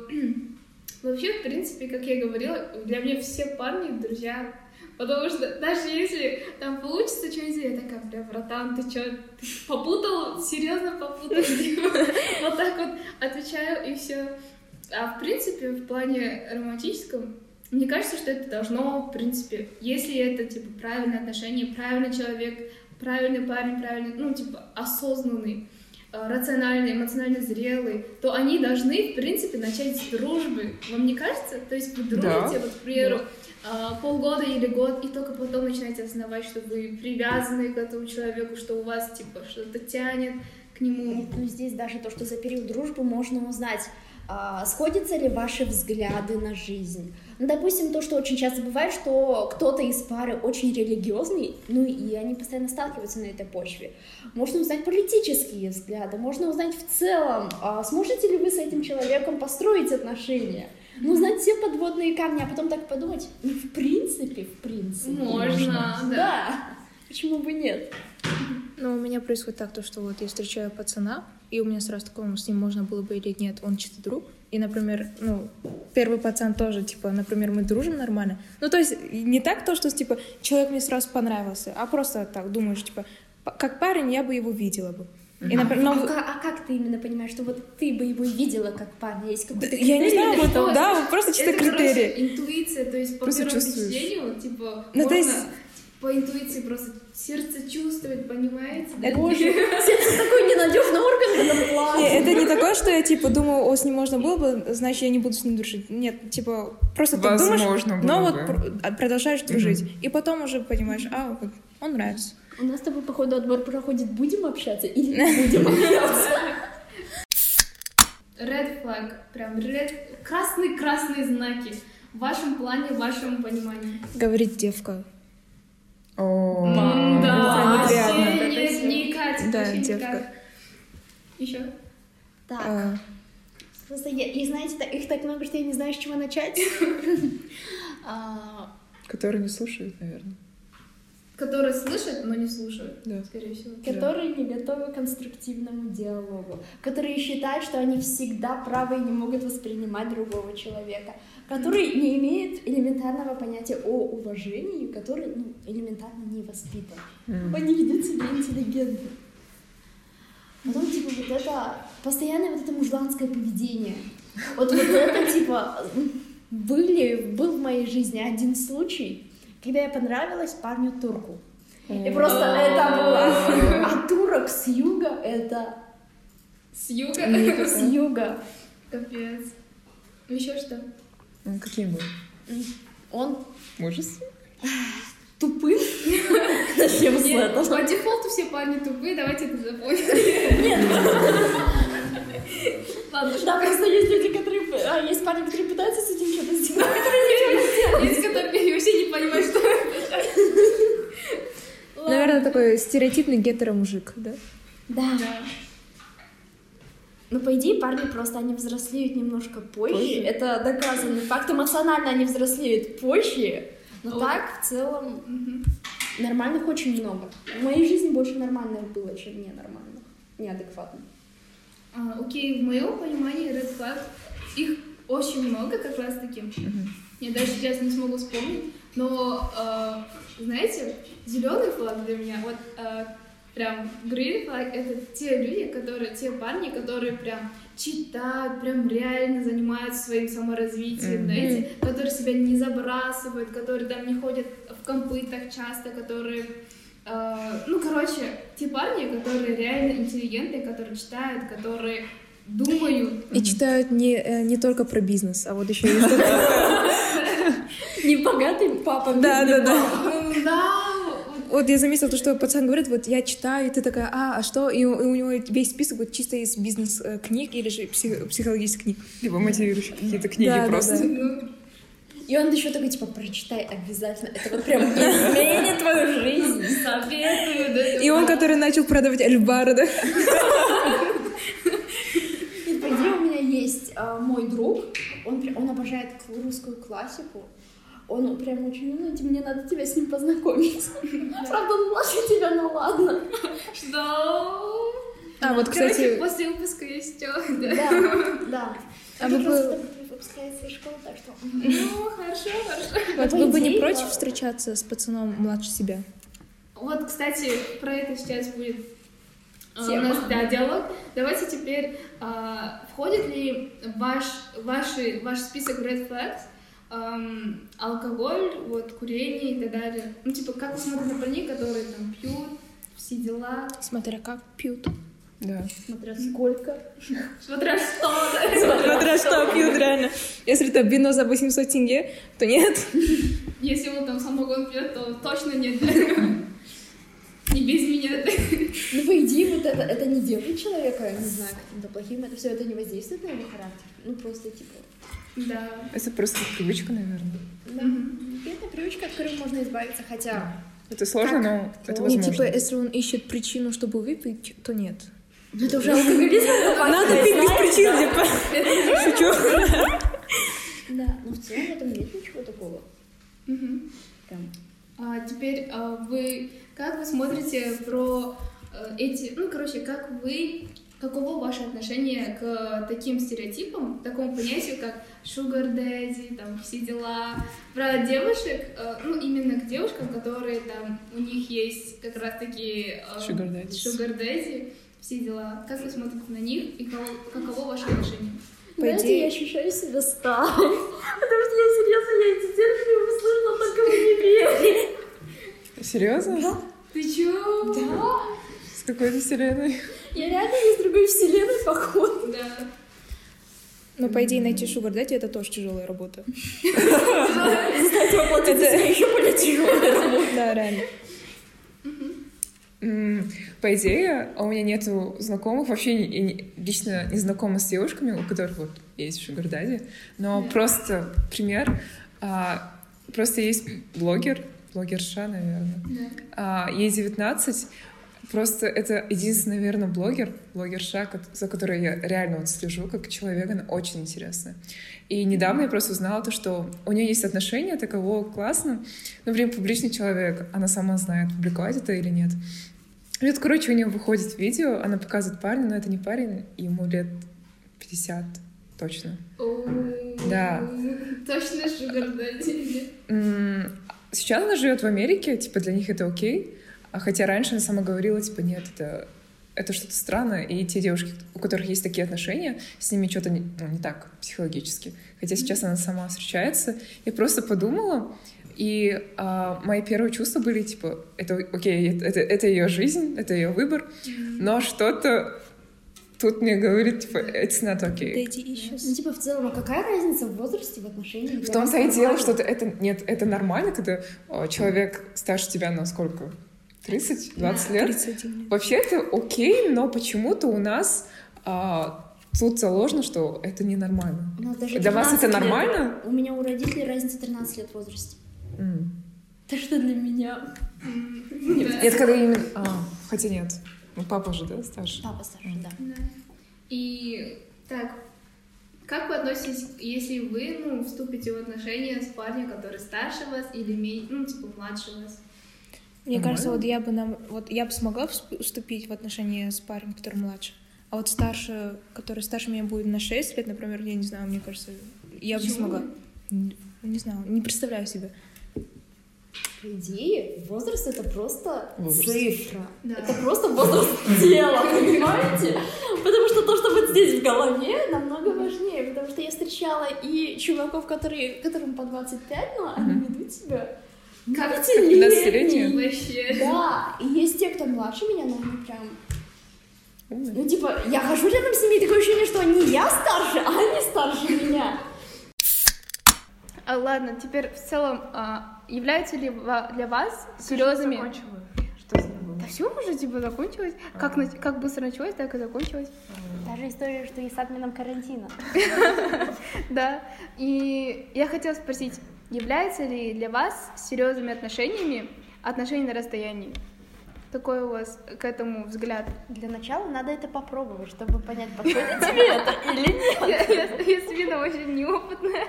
Speaker 2: вообще, в принципе, как я говорила, для меня все парни друзья. Потому что даже если там получится что-нибудь, я такая, бля, братан, ты что, попутал? Серьезно попутал? (laughs) Вот так вот отвечаю, и все. А в принципе, в плане романтическом, мне кажется, что это должно, в принципе, если это, типа, правильное отношение, правильный человек, правильный парень, правильный, ну, типа, осознанный, рациональный, эмоционально зрелый, то они должны, в принципе, начать с дружбы. Вам не кажется? То есть вы дружите,
Speaker 4: Да.
Speaker 2: вот, к примеру, а, полгода или год, и только потом начинаете осознавать, что вы привязаны к этому человеку, что у вас, типа, что-то тянет к нему.
Speaker 3: Нет, ну здесь даже то, что за период дружбы можно узнать, сходятся ли ваши взгляды на жизнь. Ну, допустим, то, что очень часто бывает, что кто-то из пары очень религиозный, ну и они постоянно сталкиваются на этой почве. Можно узнать политические взгляды, можно узнать в целом, а сможете ли вы с этим человеком построить отношения. Ну, узнать все подводные камни, а потом так подумать, ну, в принципе, в принципе.
Speaker 2: Можно, да.
Speaker 3: Да, почему бы нет?
Speaker 1: Ну, у меня происходит так, то, что вот я встречаю пацана, и у меня сразу такое, с ним можно было бы или нет, он чисто друг. И, например, ну, первый пацан тоже, типа, например, мы дружим нормально. Ну, то есть не так то, что, типа, человек мне сразу понравился, а просто так думаешь, типа, как парень я бы его видела бы. И, например,
Speaker 3: А,
Speaker 1: ну,
Speaker 3: ка- а как ты именно понимаешь, что вот ты бы его видела как парня? Есть какой-то
Speaker 1: я не знаю, вот, да, вот просто чисто
Speaker 2: Это, короче,
Speaker 1: критерии.
Speaker 2: интуиция, то есть по
Speaker 4: Просто
Speaker 2: первому
Speaker 4: чувствуешь.
Speaker 2: впечатлению, типа,
Speaker 1: Ну, то
Speaker 2: можно
Speaker 1: есть-
Speaker 2: по интуиции просто сердце чувствует, понимаете? да?
Speaker 3: Боже, сердце такой ненадежный орган.
Speaker 1: Не, это не такое, что я, типа, думаю, о, с ним можно было бы, значит, я не буду с ним дружить. Нет, типа, просто ты думаешь,
Speaker 4: Возможно
Speaker 1: но
Speaker 4: было
Speaker 1: вот а, продолжаешь дружить. И потом уже понимаешь, а, вот, он нравится.
Speaker 3: У нас с тобой, походу, отбор проходит, будем общаться или не будем общаться?
Speaker 2: Red flag, прям red, красные-красные знаки в вашем плане, в вашем понимании.
Speaker 1: Говорит девка.
Speaker 4: О,
Speaker 2: М, да, нет, не катит,
Speaker 1: Да, девка.
Speaker 2: Еще?
Speaker 3: Так,
Speaker 1: А,
Speaker 3: просто я, и знаете, их так много, что я не знаю, с чего начать. (laughs) А,
Speaker 4: Который не слушает, наверное.
Speaker 2: Которые слышат, но не слушают,
Speaker 4: Да.
Speaker 2: скорее всего.
Speaker 3: Которые не готовы к конструктивному диалогу, которые считают, что они всегда правы и не могут воспринимать другого человека, которые не имеют элементарного понятия о уважении, который ну, элементарно не воспитан. Они ведут себя интеллигентно. Потом, типа, вот это постоянное вот это мужланское поведение. Вот, вот это, типа, были, был в моей жизни один случай, когда я понравилась парню турку. И просто это было... А турок с юга — это
Speaker 2: С юга?
Speaker 3: с юга.
Speaker 2: Капец. Еще что?
Speaker 4: Ну, Каким был?
Speaker 3: Он
Speaker 4: Ужас.
Speaker 3: тупым. Начнем с
Speaker 2: Нет,
Speaker 3: этого.
Speaker 2: по дефолту все парни тупые, давайте это запомним. Ладно,
Speaker 3: Да, просто есть люди, которые... А, есть парни, которые пытаются с этим что-то сделать. (laughs)
Speaker 2: есть, которые вообще не понимают, что
Speaker 1: Наверное, такой стереотипный гетеро-мужик, да?
Speaker 3: Да. Ну, по идее, парни просто, они взрослеют немножко позже.
Speaker 4: Позже?
Speaker 3: Это доказанный факт. Эмоционально они взрослеют позже. Но
Speaker 2: О.
Speaker 3: так, в целом, нормальных очень много. В моей жизни больше нормальных было, чем ненормальных. Неадекватных.
Speaker 2: А, Окей, в моем понимании Red Flag, их очень много как раз таки. Я даже сейчас не смогу вспомнить. Но, э, знаете, зеленый флаг для меня, вот э, прям green flag это те люди, которые, те парни, которые прям читают, прям реально занимаются своим саморазвитием,
Speaker 4: Мгм.
Speaker 2: знаете, которые себя не забрасывают, которые там не ходят в компы так часто, которые ну, короче, те парни, которые реально интеллигентные, которые читают, которые думают.
Speaker 1: И читают не, э, не только про бизнес, а вот еще и что-то- (laughs)
Speaker 3: Не богатый папа.
Speaker 1: Да, да, да.
Speaker 2: Ну, да,
Speaker 1: Вот я заметила то, что пацан говорит, вот я читаю, и ты такая, а, а что? И у, и у него весь список вот чисто из бизнес-книг или же псих- психологических книг.
Speaker 4: Либо мотивирующие какие-то книги
Speaker 1: Да, да,
Speaker 4: просто.
Speaker 1: да.
Speaker 2: ну,
Speaker 3: И он еще такой, типа, прочитай обязательно. Это вот прям изменит твою жизнь.
Speaker 2: советую, да.
Speaker 1: И он, который начал продавать альбары, да?
Speaker 3: По идее, у меня есть а, мой друг, он, он обожает русскую классику. Он прям очень умный, мне надо тебя с ним познакомить. Правда, он младше тебя, ну ладно.
Speaker 2: Что?
Speaker 1: А, вот,
Speaker 2: Короче,
Speaker 1: кстати,
Speaker 2: после выпуска есть да.
Speaker 3: Да, да.
Speaker 1: А вы
Speaker 3: выпускается из школы, так что... (laughs)
Speaker 2: Ну, хорошо, хорошо.
Speaker 1: вот вы бы не против
Speaker 3: да.
Speaker 1: встречаться с пацаном младше себя?
Speaker 2: Вот, кстати, про это сейчас будет а, у нас да, диалог. Давайте теперь, а, входит ли ваш, ваши, ваш список red flags ам, алкоголь, вот, курение и так далее? Ну, типа, как вы смотрите на парней, которые там пьют, все дела,
Speaker 1: Смотря как пьют.
Speaker 4: Да.
Speaker 3: Смотря сколько. (laughs)
Speaker 2: смотря что, да.
Speaker 1: Смотря что пьют, реально. Если это вино за 800 тенге, то нет. (laughs)
Speaker 2: Если он там самогон пьет, то точно нет. (laughs) Не без меня.
Speaker 3: Ну, по идее, вот это
Speaker 5: это, это не делает человека, не знаю, каким-то плохим, это все это не воздействует на его характер. Ну, просто, типа,
Speaker 2: Да.
Speaker 4: Это просто привычка, наверное.
Speaker 5: да, бедная привычка, от которой можно избавиться, хотя...
Speaker 4: Это сложно, но это
Speaker 1: Не,
Speaker 4: возможно.
Speaker 1: типа, если он ищет причину, чтобы выпить, то нет.
Speaker 5: Ну, это уже алкоголизм.
Speaker 1: Надо пить без причин, типа. (laughs) Шучу.
Speaker 5: Да, но в целом в этом нет ничего такого.
Speaker 2: А теперь а, вы как вы смотрите про э, эти, ну короче, как вы, каково ваше отношение к таким стереотипам, такому понятию, как sugar daddy, там все дела, про девушек, э, ну именно к девушкам, которые там у них есть как раз таки э,
Speaker 4: Sugar daddies.
Speaker 2: sugar daddy, все дела. Как вы смотрите на них и кого- каково ваше отношение?
Speaker 1: По
Speaker 5: Знаете,
Speaker 1: идее-
Speaker 5: я ощущаю себя старой. (laughs) Потому что я серьезно, я эти термины услышала, только в универе.
Speaker 4: Серьезно?
Speaker 2: Ты чё?
Speaker 5: Да.
Speaker 4: С какой-то вселенной?
Speaker 5: Я реально из другой вселенной, походу.
Speaker 2: Да.
Speaker 1: Но, по идее, найти шугар дайте это тоже тяжелая работа. (laughs)
Speaker 5: Кстати, воплотить за еще более тяжелая работа.
Speaker 1: Да, реально.
Speaker 4: По идее, у меня нету знакомых, вообще я лично не знакома с девушками, у которых вот есть шугардади, но просто пример, а, просто есть блогер, блогерша, наверное, а, ей 19, просто это единственный, наверное, блогер, блогерша, за которой я реально вот слежу, как человек, она очень интересная. И недавно я просто узнала то, что у нее есть отношения, таково классно, но, блин, публичный человек, она сама знает, публиковать это или нет. И вот, короче, у нее выходит видео, она показывает парня, но это не парень, ему лет 50 точно. Да.
Speaker 2: Точно daddy.
Speaker 4: М, Сейчас она живет в Америке, типа для них это окей, а хотя раньше она сама говорила, типа, нет, это, это что-то странное, и те девушки, у которых есть такие отношения, с ними что-то не, ну, не так психологически. Хотя сейчас она сама встречается. Я просто подумала, и а, мои первые чувства были, типа, это окей, это, это ее жизнь, это ее выбор, но что-то тут мне говорит, типа, it's not okay.
Speaker 5: Ну, типа, в целом, а какая разница в возрасте, в отношениях?
Speaker 4: В том-то и дело, что это, нет, это нормально, когда э, человек старше тебя на сколько? 30, 20 лет?
Speaker 1: 31 лет.
Speaker 4: Вообще это окей, но почему-то у нас а, тут заложено, что это ненормально. Для вас
Speaker 5: 13
Speaker 4: это
Speaker 5: лет.
Speaker 4: нормально?
Speaker 5: У меня у родителей разница 13 лет в возрасте.
Speaker 4: М.
Speaker 5: Так что для меня...
Speaker 4: Нет, когда именно... а, хотя нет. Ну, папа же, да, старше?
Speaker 5: Папа старше, да.
Speaker 2: Да. И так, как вы относитесь, если вы, ну, вступите в отношения с парнем, который старше вас или, ну, типа, младше вас?
Speaker 1: Мне
Speaker 4: Нормально.
Speaker 1: кажется, вот я бы нам, вот я бы смогла вступить в отношения с парнем, который младше. А вот старше, который старше меня будет на 6 лет, например, я не знаю, мне кажется, я бы не
Speaker 2: Почему?
Speaker 1: смогла. Н- Не знаю, не представляю себе.
Speaker 5: По идее, возраст это просто
Speaker 4: Возраст.
Speaker 5: цифра.
Speaker 2: Да.
Speaker 5: Это просто возраст тела, понимаете? Потому что то, что вот здесь в голове, намного важнее. Потому что я встречала и чуваков, которые, которым по 25, но они ведут себя
Speaker 2: Как
Speaker 4: 15-летние?
Speaker 2: вообще?
Speaker 5: Да, и есть те, кто младше меня, но они прям... Ну, типа, я хожу рядом с ними, и такое ощущение, что не я старше, а они старше меня.
Speaker 2: А, ладно, теперь в целом, а, являются ли ва- для вас серьезными...
Speaker 7: Закончила. Что забыла?
Speaker 2: Да все уже типа закончилось. Как, на- как быстро началось, так и закончилось.
Speaker 3: Та же история, что и с админом карантина. (laughs)
Speaker 2: Да. И я хотела спросить, является ли для вас серьезными отношениями отношения на расстоянии? Такой у вас к этому взгляд?
Speaker 3: Для начала надо это попробовать, чтобы понять, подходит тебе это или нет.
Speaker 2: Я, Свина очень неопытная.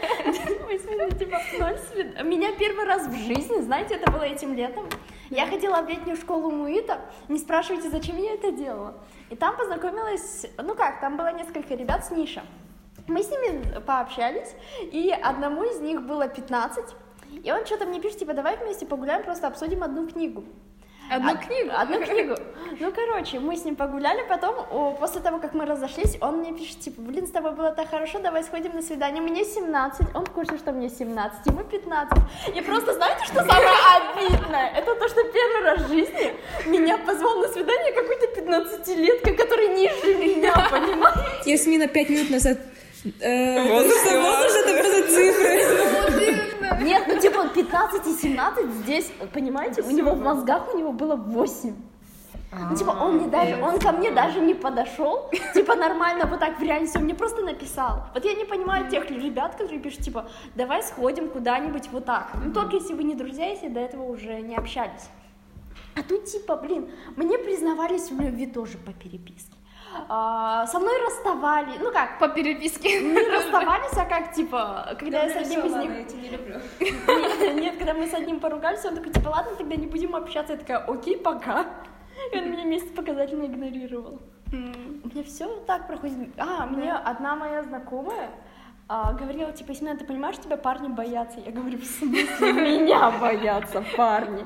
Speaker 3: Типа, ноль Меня первый раз в жизни, знаете, это было этим летом. Я ходила в летнюю школу Муита. Не спрашивайте, зачем я это делала. И там познакомилась, ну как, там было несколько ребят с Ниша. Мы с ними пообщались, и одному из них было 15. И он что-то мне пишет, типа, давай вместе погуляем, просто обсудим одну книгу.
Speaker 2: Одну
Speaker 3: А-
Speaker 2: книгу?
Speaker 3: Одну (laughs) книгу. Ну, короче, мы с ним погуляли, потом, о, после того, как мы разошлись, он мне пишет, типа, блин, с тобой было так хорошо, давай сходим на свидание. Мне 17, он в курсе, что мне 17, ему 15. И просто знаете, что самое обидное? Это то, что первый раз в жизни меня позвал на свидание какой-то 15-летка, который ниже меня, понимаете?
Speaker 1: Ясмина пять минут назад... э,
Speaker 4: Возраст
Speaker 1: это просто цифры.
Speaker 3: Нет, ну типа 15 и 17 здесь, понимаете, у него в мозгах у него было 8. Ну, типа, он мне даже, он ко мне даже не подошел, типа, нормально вот так в реальности, он мне просто написал. Вот я не понимаю тех ребят, которые пишут, типа, давай сходим куда-нибудь вот так. Ну, только если вы не друзья, если до этого уже не общались. А тут, типа, блин, мне признавались в любви тоже по переписке. А, со мной расставали, ну как,
Speaker 2: По переписке.
Speaker 3: не расставались, а как, типа, когда я с одним из них...
Speaker 5: я тебя не люблю.
Speaker 3: Нет, нет, когда мы с одним поругались, он такой, типа, ладно, тогда не будем общаться. Я такая, окей, пока. И он меня месяц показательно игнорировал. У меня все так проходит. А, мне одна моя знакомая а, говорила, типа, Есмина, ты понимаешь, тебя парни боятся? Я говорю, в смысле меня боятся парни?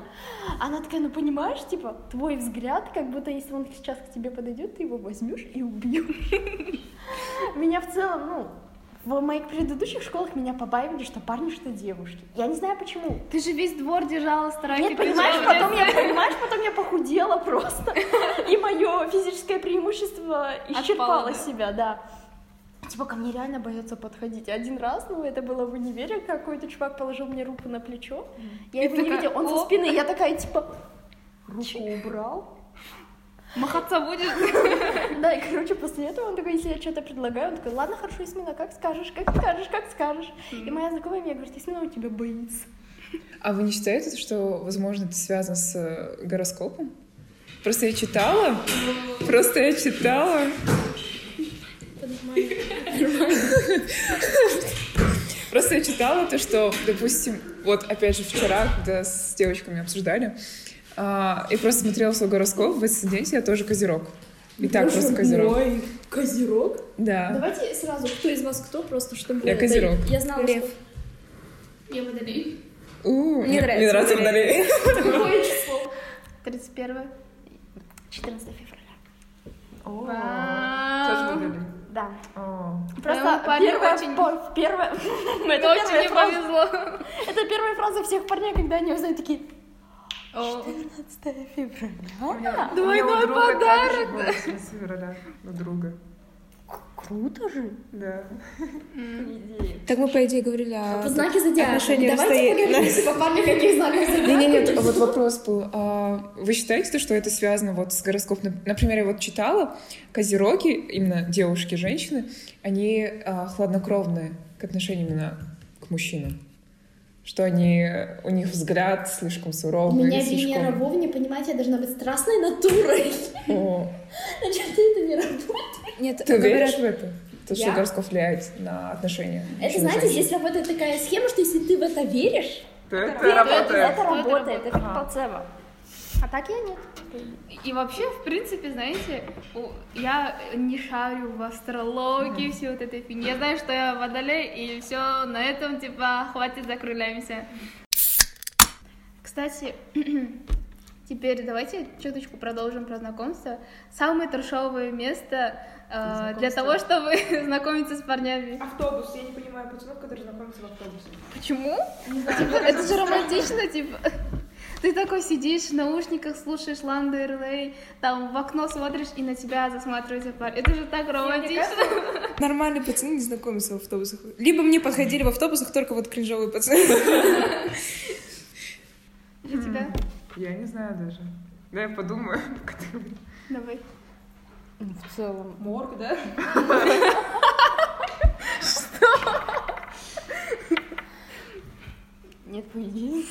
Speaker 3: Она такая, ну понимаешь, типа, твой взгляд, как будто если он сейчас к тебе подойдет, ты его возьмешь и убьешь. Меня в целом, ну, в моих предыдущих школах меня побаивали, что парни, что девушки. Я не знаю почему.
Speaker 2: Ты же весь двор держала, старайся.
Speaker 3: Нет, понимаешь, потом я, понимаешь, потом я похудела просто. И мое физическое преимущество исчерпало себя, да. Типа ко мне реально боятся подходить. Один раз, ну это было в универе, какой-то чувак положил мне руку на плечо. Я
Speaker 2: И
Speaker 3: его не видела, он со спины, я такая типа руку убрал.
Speaker 2: Махаться будешь? (laughs)
Speaker 3: Да, и короче, после этого он такой, если я что-то предлагаю, он такой, ладно, хорошо, Исмина, как скажешь, как скажешь, как скажешь. И моя знакомая мне говорит, Исмина, у тебя боится.
Speaker 4: А вы не считаете, что, возможно, это связано с э, гороскопом? Просто я читала, просто я читала. Просто я читала то, что, допустим, вот опять же вчера, когда с девочками обсуждали, а, и просто смотрела свой гороскоп, в асценденте я тоже козерог. И так просто козерог.
Speaker 5: Ой, козерог?
Speaker 4: Да.
Speaker 5: Давайте сразу, кто из вас кто, просто чтобы...
Speaker 4: Я козерог.
Speaker 5: Я знала,
Speaker 1: Лев.
Speaker 5: что... Я водолей.
Speaker 4: У,
Speaker 1: Мне нравится
Speaker 4: Мне нравится
Speaker 1: водолей.
Speaker 5: Какое число?
Speaker 3: 31 14 февраля.
Speaker 4: Тоже водолей.
Speaker 3: Да.
Speaker 4: О.
Speaker 3: Просто первая,
Speaker 2: очень-
Speaker 3: по- первая, (laughs) это
Speaker 2: Очень
Speaker 3: первая
Speaker 2: не
Speaker 3: фраза,
Speaker 2: повезло.
Speaker 3: это первая фраза всех парней, когда они узнают такие,
Speaker 2: О,
Speaker 3: 14 февраля.
Speaker 2: Двойной подарок.
Speaker 4: февраля у друга.
Speaker 3: Круто же.
Speaker 4: Да.
Speaker 1: Так мы, по идее, говорили о
Speaker 5: По знаке зодиака.
Speaker 1: отношении
Speaker 5: Давайте поговорим типа парни каких знаков зодиака.
Speaker 4: Не, не, нет, вот вопрос был. а Вы считаете, то, что это связано вот с гороскопом? Например, я вот читала, козероги, именно девушки, женщины, они а, хладнокровные к отношению именно к мужчинам. Что они, у них взгляд слишком
Speaker 5: У
Speaker 4: суровый,
Speaker 5: меня
Speaker 4: слишком...
Speaker 5: Венера в Овне, понимаете, я должна быть страстной натурой.
Speaker 4: О, (laughs)
Speaker 5: Значит, это не работает.
Speaker 1: Нет,
Speaker 4: ты
Speaker 1: говорят,
Speaker 4: веришь в это? То, что
Speaker 5: Я?
Speaker 4: гороскоп влияет на отношения
Speaker 5: Это, знаете, здесь работает такая схема, что если ты в это веришь,
Speaker 4: Это
Speaker 3: Это,
Speaker 4: работает.
Speaker 3: это работает, это
Speaker 4: Ага.
Speaker 3: плацебо. А так я нет.
Speaker 2: И вообще, в принципе, знаете, я не шарю в астрологии, все вот этой фигни. Я знаю, что я водолей, и все, на этом, типа, хватит, закругляемся. Кстати, (clears throat) теперь давайте чуточку продолжим про знакомство. Самое трешовое место э, для того, чтобы (laughs) знакомиться с парнями.
Speaker 4: Автобус. Я не понимаю пацанов, которые знакомятся в автобусе.
Speaker 2: Почему? Типа, это же романтично, типа. Ты такой сидишь в наушниках, слушаешь Ланду Эрлей, там в окно смотришь, и на тебя засматривается парень. Это же так романтично. (laughs)
Speaker 1: нормальные пацаны не знакомятся в автобусах. Либо мне подходили в автобусах только вот кринжовые пацаны. (laughs)
Speaker 2: Для тебя?
Speaker 4: Я не знаю даже. Да, я подумаю. (laughs)
Speaker 2: Давай.
Speaker 3: В целом.
Speaker 5: морг, да?
Speaker 3: Нет, по идее.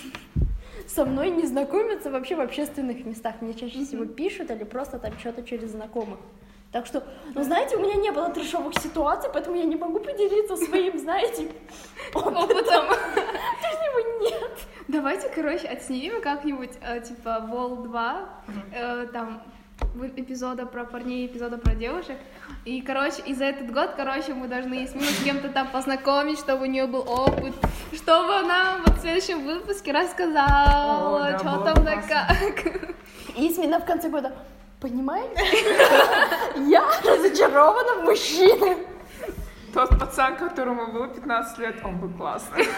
Speaker 3: Со мной не знакомятся вообще в общественных местах. Мне чаще всего пишут или просто там что-то через знакомых. Так что, ну знаете, у меня не было трешовых ситуаций, поэтому я не могу поделиться своим, знаете, (laughs) опытом. Его нет.
Speaker 2: Давайте, короче, отснимем как-нибудь, э, типа, Вол 2, э, там, эпизода про парней, эпизода про девушек. И, короче, и за этот год, короче, мы должны с кем-то там познакомить, чтобы у нее был опыт, чтобы она вот в следующем выпуске рассказала,
Speaker 4: О, да,
Speaker 2: что там да как.
Speaker 3: И Исмина в конце года, понимаете? Я разочарована в мужчине.
Speaker 4: Тот пацан, которому было 15 лет, он был классный.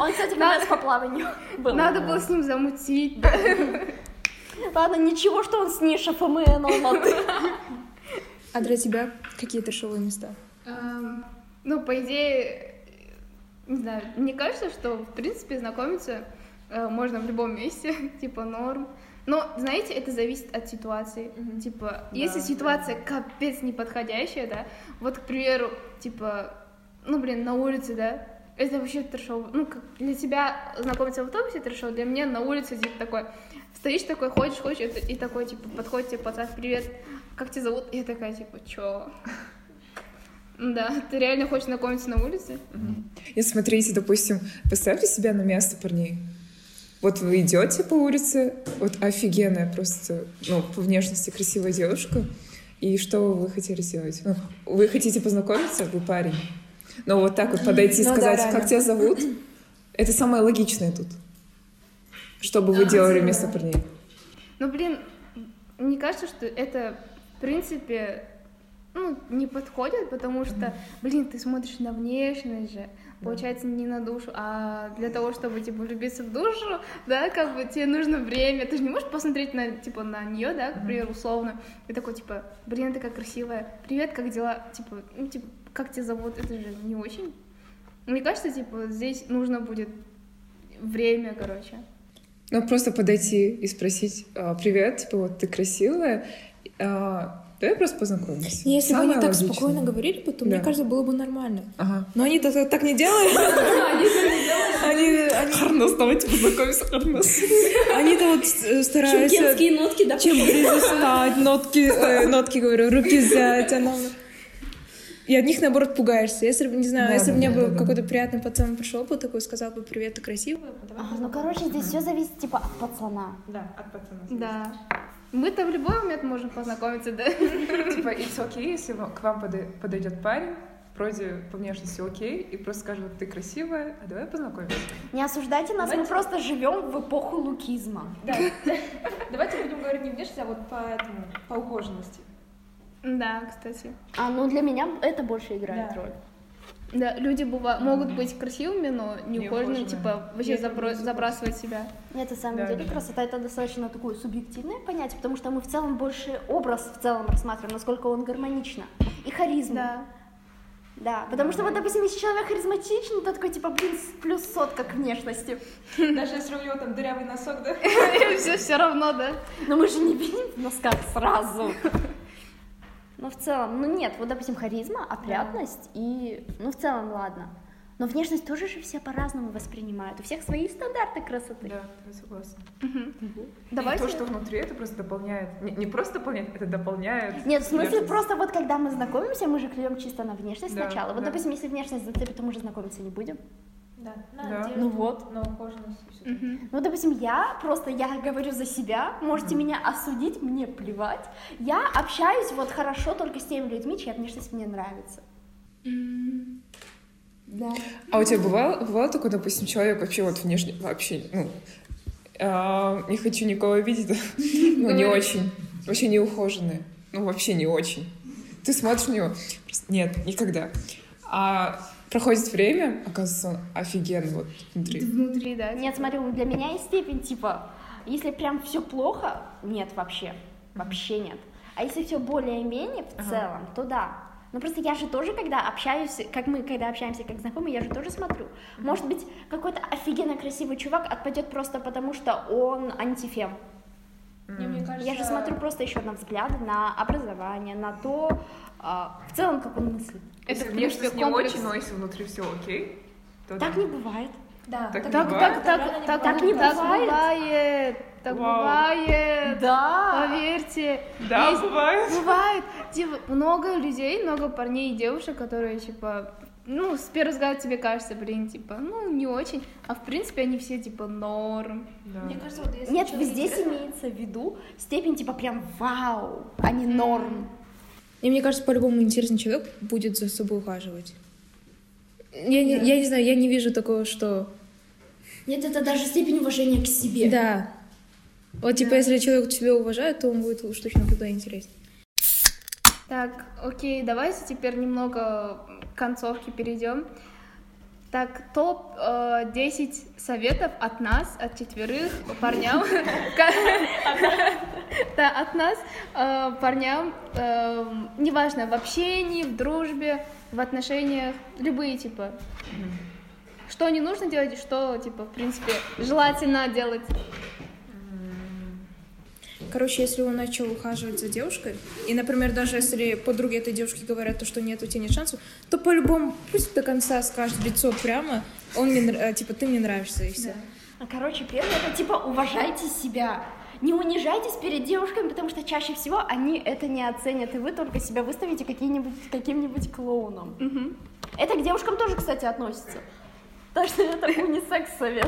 Speaker 3: Он, кстати, нас по плаванию был.
Speaker 2: Надо было с ним замутить.
Speaker 3: Ладно, ничего, что он с Ниша ФМН Алматы.
Speaker 1: А для тебя какие трешовые места?
Speaker 2: Эм, Ну, по идее, не знаю, мне кажется, что, в принципе, знакомиться э, можно в любом месте, (laughs) типа норм. Но, знаете, это зависит от ситуации. Типа, если ситуация капец неподходящая, да, вот, к примеру, типа, ну, блин, на улице, да, это вообще трешово. Ну, как для тебя знакомиться в автобусе трешово, для меня на улице, типа, такой, стоишь такой, ходишь, ходишь, и, и такой, типа, подходит тебе пацан, привет, как тебя зовут? И я такая, типа, чё? Да, ты реально хочешь знакомиться на улице?
Speaker 4: Если смотрите, допустим, поставьте себя на место парней. Вот вы идете по улице, вот офигенная просто, ну, по внешности красивая девушка, и что вы хотели сделать? Ну, вы хотите познакомиться, вы парень. Но вот так вот подойти и
Speaker 1: Ну да,
Speaker 4: сказать,
Speaker 1: реально.
Speaker 4: как тебя зовут, (clears throat) это самое логичное тут. Что бы вы делали вместо парней?
Speaker 2: Ну, блин, мне кажется, что это, в принципе, ну, не подходит, потому что, блин, ты смотришь на внешность же, получается, не на душу, а для того, чтобы, типа, влюбиться в душу, да, как бы тебе нужно время, ты же не можешь посмотреть на, типа, на нее, да, к примеру, условно, и такой, типа, блин, ты такая красивая, привет, как дела, типа, ну, типа, как тебя зовут, это же не очень. Мне кажется, типа, здесь нужно будет время, короче.
Speaker 4: Ну, просто подойти и спросить, «А, привет, типа, вот ты красивая, а, давай просто познакомимся.
Speaker 1: Если бы
Speaker 4: Самое
Speaker 1: они так
Speaker 4: логичное.
Speaker 1: спокойно говорили бы, то,
Speaker 4: Да.
Speaker 1: мне кажется, было бы нормально.
Speaker 4: Ага.
Speaker 1: Но они так, так не делают. (laughs) Они, они,
Speaker 4: Харнос, давайте познакомимся, Харнос.
Speaker 1: они-то вот э, стараются
Speaker 5: Шумкенские нотки, да?
Speaker 1: чем ближе стать, нотки, э, нотки, говорю, руки взять, она... И от них, наоборот, пугаешься. Если бы, не знаю,
Speaker 4: Да,
Speaker 1: если
Speaker 4: да,
Speaker 1: бы мне
Speaker 4: да,
Speaker 1: бы
Speaker 4: да, да.
Speaker 1: какой-то приятный пацан пришел бы такой, сказал бы, привет, ты красивая.
Speaker 3: А, ну, короче, здесь все зависит, типа, от пацана.
Speaker 4: Да, от пацана.
Speaker 2: Да. Мы-то в любой момент можем познакомиться, да? (laughs)
Speaker 4: Типа, it's окей, если к вам подой- подойдет парень, вроде по внешности окей, и просто скажет, ты красивая, а давай познакомимся.
Speaker 3: Не осуждайте нас, мы просто живем в эпоху лукизма.
Speaker 7: Да. (laughs) Давайте будем говорить не внешность, а вот по этому, по ухоженности.
Speaker 2: Да, кстати.
Speaker 3: А, ну для меня это больше играет роль.
Speaker 2: Да, люди быва- могут быть красивыми, но неухоженными, типа вообще забро- забрасывать себя.
Speaker 3: Нет, на самом
Speaker 4: Да,
Speaker 3: деле
Speaker 4: да.
Speaker 3: красота это достаточно такое субъективное понятие, потому что мы в целом больше образ в целом рассматриваем, насколько он гармонично. И харизму.
Speaker 2: Да.
Speaker 3: Да, потому что вот, допустим, если человек харизматичный, то такой, типа, блин, плюс сотка к внешности. (laughs)
Speaker 7: Даже если у него там дырявый носок, да? (laughs)
Speaker 2: Все, все равно, да.
Speaker 3: Но мы же не видим в носках сразу. Но в целом, ну нет, вот, допустим, харизма, опрятность и, ну, в целом, ладно. Но внешность тоже же все по-разному воспринимают. У всех свои стандарты красоты.
Speaker 4: Да, я согласна.
Speaker 2: Давайте.
Speaker 4: И то, что внутри, это просто дополняет. Не, не просто дополняет, это дополняет.
Speaker 3: Нет, в смысле,
Speaker 4: внешность.
Speaker 3: просто вот когда мы знакомимся, мы же клюем чисто на внешность
Speaker 4: Да,
Speaker 3: сначала. Вот,
Speaker 4: да.
Speaker 3: допустим, если внешность зацепит, то мы же знакомиться не будем.
Speaker 7: Да.
Speaker 4: Да.
Speaker 3: Ну вот.
Speaker 7: На ухоженность и.
Speaker 2: Мгм.
Speaker 3: Ну, допустим, я просто, я говорю за себя, можете меня осудить, мне плевать. Я общаюсь вот хорошо только с теми людьми, чья внешность мне нравится.
Speaker 5: Да.
Speaker 4: А у тебя бывало, бывало такое, допустим, человек вообще вот внешне, вообще, ну, а, не хочу никого видеть, (laughs) ну, не очень, вообще не ухоженный, ну, вообще не очень. Ты смотришь на него, нет, никогда. А проходит время, оказывается, он офигенный вот внутри.
Speaker 2: Внутри, да.
Speaker 3: Нет, смотри, для меня есть степень, типа, если прям все плохо, нет вообще, вообще нет. А если все более-менее в целом, то да. Но просто я же тоже, когда общаюсь, как мы, когда общаемся как знакомые, я же тоже смотрю. Может быть, какой-то офигенно красивый чувак отпадет просто потому, что он антифем.
Speaker 7: Не, мне кажется,
Speaker 3: Я же смотрю просто еще на взгляды, на образование, на то, а, в целом, как он мыслит.
Speaker 2: Это,
Speaker 4: Если внешность не очень, но если внутри все окей, то
Speaker 3: Так
Speaker 4: да.
Speaker 3: не бывает.
Speaker 7: Да.
Speaker 4: Так
Speaker 2: Так,
Speaker 4: не
Speaker 2: так,
Speaker 4: бывает?
Speaker 2: так,
Speaker 7: не
Speaker 2: так,
Speaker 3: бывает. Так не
Speaker 2: так
Speaker 3: бывает.
Speaker 2: бывает. Так
Speaker 4: Вау.
Speaker 2: бывает.
Speaker 3: Да.
Speaker 2: Поверьте.
Speaker 4: Да,
Speaker 2: Есть-
Speaker 4: бывает.
Speaker 2: Бывает. Типа, много людей, много парней и девушек, которые, типа, ну, с первого взгляда тебе кажется, блин, типа, ну, не очень. А в принципе они все, типа, норм.
Speaker 4: Да.
Speaker 7: Мне кажется, вот если
Speaker 3: Нет, здесь
Speaker 7: интересный-
Speaker 3: имеется в виду степень типа прям вау, а не норм.
Speaker 1: И мне кажется, по-любому интересный человек будет за собой ухаживать. Я, не, я не знаю, я не вижу такого, что...
Speaker 5: Нет, это даже степень уважения к себе.
Speaker 1: Да. Вот, типа, если человек тебя уважает, то он будет уж точно куда интереснее.
Speaker 2: Так, окей, давайте теперь немного к концовке перейдем. Так, топ э, 10 советов от нас, от четверых парням. Да, от нас э, парням, э, неважно, в общении, в дружбе, в отношениях, любые типа. Что не нужно делать что, типа, в принципе, желательно делать.
Speaker 1: Короче, если он начал ухаживать за девушкой, и, например, даже если подруги этой девушки говорят, то, что нет, у тебя нет шансов, то по-любому пусть до конца скажет лицо прямо, он мне, типа, ты мне нравишься, и все.
Speaker 3: А, Короче, первое, это типа уважайте себя. Не унижайтесь перед девушками, потому что чаще всего они это не оценят, и вы только себя выставите каким-нибудь клоуном. Это к девушкам тоже, кстати, относится. Так что это унисекс совет.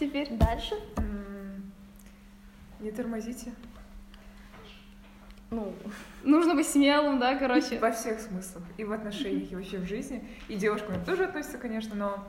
Speaker 2: Теперь
Speaker 3: Дальше.
Speaker 4: Не тормозите.
Speaker 3: Ну, (laughs)
Speaker 2: нужно быть смелым, да, короче.
Speaker 4: Во всех смыслах. И в отношениях, и вообще в жизни. И девушкам это тоже относится, конечно, но...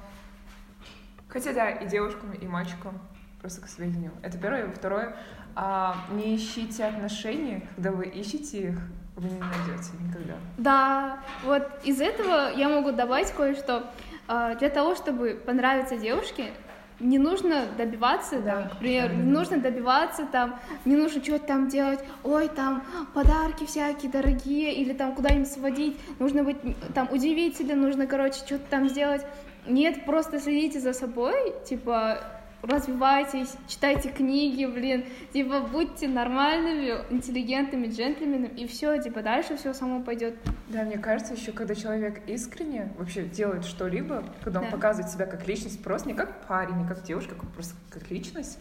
Speaker 4: Хотя да, и девушкам, и мальчикам. Просто к сведению. Это первое. Второе, а, не ищите отношения. Когда вы ищете их, вы не найдете никогда.
Speaker 2: Да, вот из этого я могу добавить кое-что. А, Для того, чтобы понравиться девушке, не нужно добиваться,
Speaker 4: Да,
Speaker 2: там, к примеру,
Speaker 4: да,
Speaker 2: не
Speaker 4: да,
Speaker 2: нужно добиваться, там, не нужно что-то там делать, ой, там, подарки всякие дорогие, или там куда-нибудь сводить, нужно быть там удивительным, нужно, короче, что-то там сделать. Нет, просто следите за собой, типа, развивайтесь, читайте книги, блин, типа, будьте нормальными, интеллигентными джентльменами, и все, типа, дальше все само пойдет.
Speaker 4: Да, мне кажется, еще когда человек искренне вообще делает что-либо, когда он
Speaker 2: Да.
Speaker 4: показывает себя как личность, просто не как парень, не как девушка, как просто как личность,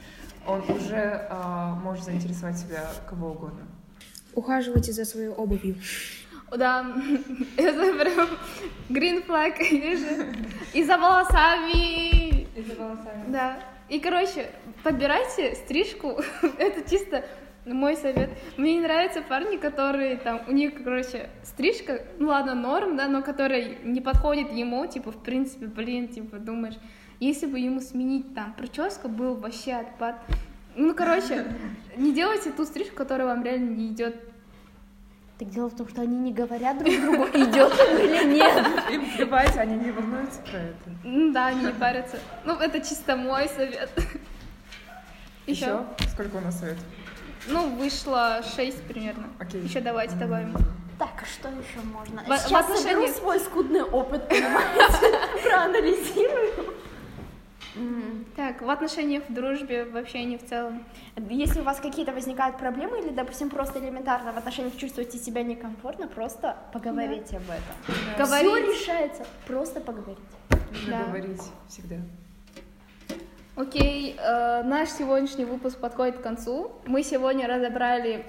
Speaker 4: он уже а, может заинтересовать себя кого угодно.
Speaker 1: Ухаживайте за своей обувью.
Speaker 2: Да, (laughs) это прям green flag. (laughs) И за волосами.
Speaker 4: И за волосами.
Speaker 2: Да. И, короче, подбирайте стрижку. (laughs) это чисто мой совет. Мне не нравятся парни, которые там, у них, короче, стрижка, ну ладно, норм, да, но которая не подходит ему, типа, в принципе, блин, типа, думаешь, если бы ему сменить там прическу, был вообще отпад. Ну, короче, не делайте ту стрижку, которая вам реально не идет.
Speaker 3: Так дело в том, что они не говорят друг другу, идет он или нет.
Speaker 4: Им плевать, они не волнуются про это.
Speaker 2: Ну да, они не парятся. Ну, это чисто мой совет. Еще?
Speaker 4: Еще? Сколько у нас совет?
Speaker 2: Ну, вышло 6 примерно.
Speaker 4: Окей.
Speaker 2: Еще давайте добавим.
Speaker 3: Так, а что еще можно?
Speaker 2: В- в
Speaker 3: Сейчас соберу свой скудный опыт, понимаете? (laughs) Проанализирую. М,
Speaker 2: Так, в отношениях, в дружбе, в общении в целом.
Speaker 3: Если у вас какие-то возникают проблемы или, допустим, просто элементарно в отношениях чувствуете себя некомфортно, просто поговорите об этом. Все
Speaker 2: Говорить.
Speaker 3: решается, просто поговорите.
Speaker 4: Нужно
Speaker 2: Да.
Speaker 4: говорить всегда.
Speaker 2: Окей, э, наш сегодняшний выпуск подходит к концу. Мы сегодня разобрали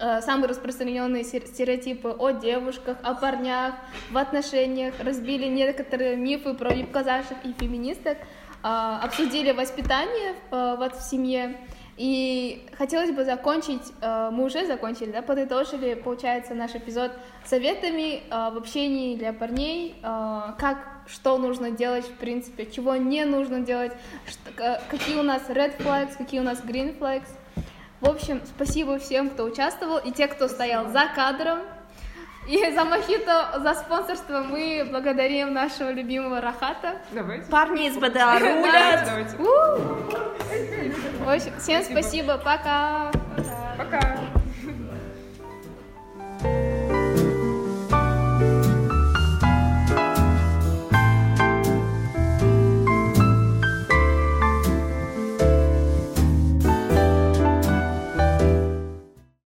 Speaker 2: э, самые распространенные стереотипы о девушках, о парнях, в отношениях, разбили некоторые мифы про вип-казашек и феминисток, обсудили воспитание э, вот в семье. И хотелось бы закончить, э, мы уже закончили, да, подытожили, получается, наш эпизод советами в общении для парней, как, что нужно делать, в принципе, чего не нужно делать, какие у нас red flags, какие у нас green flags. В общем, спасибо всем, кто участвовал, и те, кто стоял за кадром. И за Мохито, за спонсорство мы благодарим нашего любимого Рахата.
Speaker 4: Давайте.
Speaker 3: Парни из БДА рулят.
Speaker 4: давайте.
Speaker 2: В общем, всем спасибо, пока!
Speaker 4: Пока.